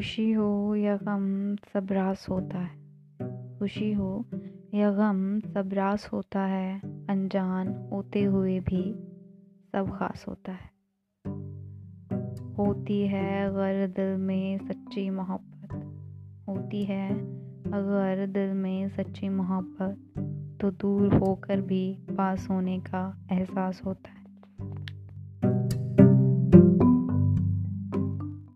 खुशी हो या गम सब रास होता है। खुशी हो या गम सब रास होता है, अनजान होते हुए भी सब खास होता है। होती है अगर दिल में सच्ची मोहब्बत, होती है अगर दिल में सच्ची मोहब्बत तो दूर होकर भी पास होने का एहसास होता है।